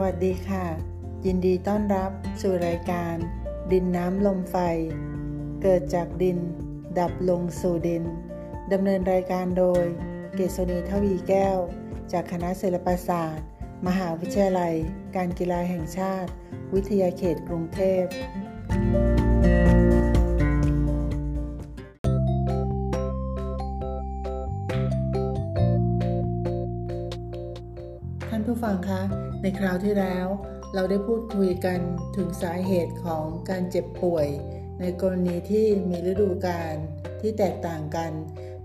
วัสดีค่ะ ยินดีต้อนรับสู่รายการ ดินน้ำลมไฟ เกิดจากดิน ดับลงสู่ดินดำเนินรายการโดย เกษณีทวีแก้ว จากคณะศิลปศาสตร์ มหาวิทยาลัย การกีฬาแห่งชาติ วิทยาเขตกรุงเทพานผู้ฟังคะ ในคราวที่แล้ว เราได้พูดคุยกันถึงสาเหตุของการเจ็บป่วย ในกรณีที่มีฤดูกาลที่แตกต่างกัน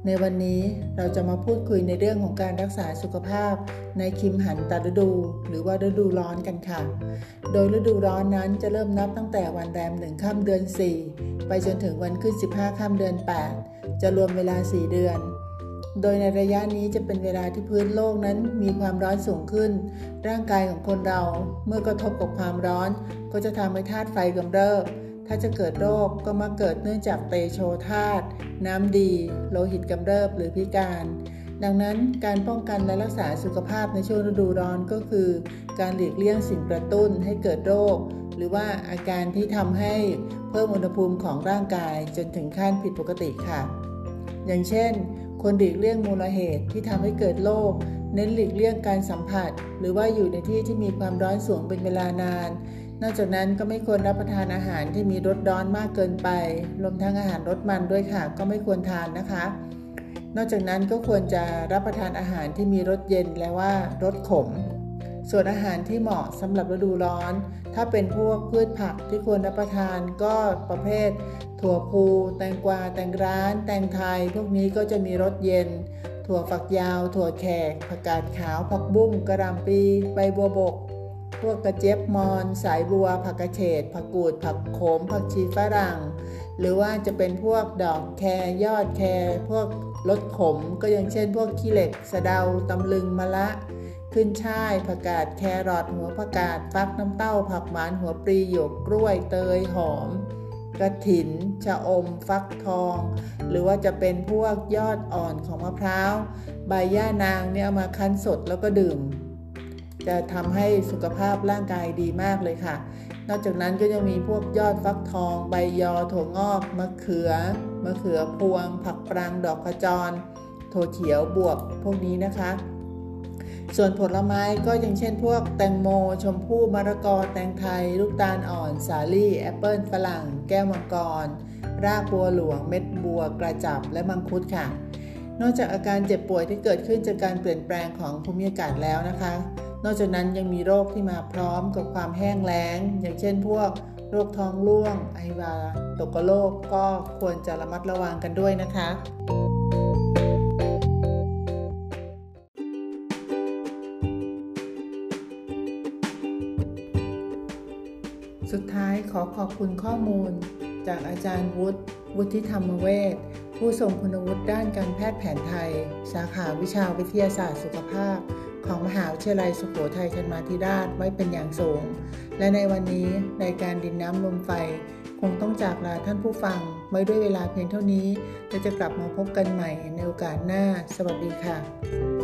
ในวันนี้เราจะมาพูดคุยในเรื่องของการรักษาสุขภาพ ในคิมหันตฤดู หรือว่าฤดูร้อนกันค่ะ โดยฤดูร้อนนั้นจะเริ่มนับตั้งแต่วันแรมหนึ่งค่ำเดือน 4 ไปจนถึงวันขึ้น 15ค่ำเดือน 8 จะรวมเวลา 4 เดือน โดยในระยะนี้จะเป็นเวลาที่พื้นโลกนั้นมีความร้อนสูงขึ้น ร่างกายของคนเราเมื่อกระทบกับความร้อน ก็จะทำให้ธาตุไฟกำเริบ ถ้าจะเกิดโรคก็มาเกิดเนื่องจากเตโชธาตุน้ำดี โลหิตกำเริบหรือพิการ ดังนั้นการป้องกันและรักษาสุขภาพในช่วงฤดูร้อนก็คือ การหลีกเลี่ยงสิ่งกระตุ้นให้เกิดโรค หรือว่าอาการที่ทำให้เพิ่มอุณหภูมิของร่างกายจนถึงขั้นผิดปกติค่ะ อย่างเช่น ควรหลีกเลี่ยงมูลเหตุที่ทำให้เกิดโรค เน้นหลีกเลี่ยงการสัมผัส หรือว่าอยู่ในที่ที่มีความร้อนสูงเป็นเวลานาน นอกจากนั้นก็ไม่ควรรับประทานอาหารที่มีรสร้อนมากเกินไป รวมทั้งอาหารรสมันด้วยค่ะ ก็ไม่ควรทานนะคะ นอกจากนั้นก็ควรจะรับประทานอาหารที่มีรสเย็นและว่ารสขม ส่วนอาหารที่เหมาะสำหรับฤดูร้อน ถ้าเป็นพวกพืชผักที่ควรรับประทานก็ประเภท ถั่วพู แตงกวา แตงร้าน แตงไทย พวกนี้ก็จะมีรสเย็น ถั่วฝักยาว ถั่วแขก ผักกาดขาว ผักบุ้งกระหล่ำปี ใบบัวบก พวกกระเจี๊ยบมอน สายบัว ผักกระเฉด ผักกูด ผักโขม ผักชีฝรั่ง หรือว่าจะเป็นพวกดอกแครยอดแครพวกรสขมก็อย่างเช่น พวกขี้เหล็กสะเดาตำลึงมะละ ขึ้นช่ายผักกาดแครอทหัวผักกาดฟักน้ำเต้า ผักหวานหัวปรีหยวกกล้วยเตยหอมกระถิน ชะอม ฟักทอง หรือว่าจะเป็นพวกยอดอ่อนของมะพร้าว ใบย่านางเนี่ยเอามาคั้นสดแล้วก็ดื่ม จะทำให้สุขภาพร่างกายดีมากเลยค่ะ นอกจากนั้นก็ยังมีพวกยอดฟักทอง ใบยอถั่วงอกมะเขือมะเขือพวง ผักปรางดอกขจรถั่วเขียวบวบพวกนี้นะคะ ส่วนผลไม้ก็อย่างเช่นพวกแตงโม ชมพู่มะละกอแตงไทย ลูกตาลอ่อน สาลี่แอปเปิลฝรั่ง แก้วมังกร รากบัวหลวง เม็ดบัว กระจับและมังคุดค่ะ นอกจากอาการเจ็บป่วยที่เกิดขึ้นจากการเปลี่ยนแปลงของภูมิอากาศแล้วนะคะ นอกจากนั้นยังมีโรคที่มาพร้อมกับความแห้งแล้ง อย่างเช่นพวกโรคท้องร่วง ไอวาตกโรคก็ควรจะระมัดระวังกันด้วยนะคะ สุดท้ายขอขอบคุณข้อมูล จากอาจารย์วุฒิวุฒิธรรมเวชผู้ทรงคุณวุฒิด้านการแพทย์แผนไทย สาขาวิชาวิทยาศาสตร์สุขภาพ ของมหาวิทยาลัยสุโขทัยธรรมาธิราชไว้เป็นอย่างสูง และในวันนี้ในการดินน้ำลมไฟ คงต้องจากลาท่านผู้ฟังไว้ด้วยเวลาเพียงเท่านี้และจะกลับมาพบกันใหม่ในโอกาสหน้า สวัสดีค่ะ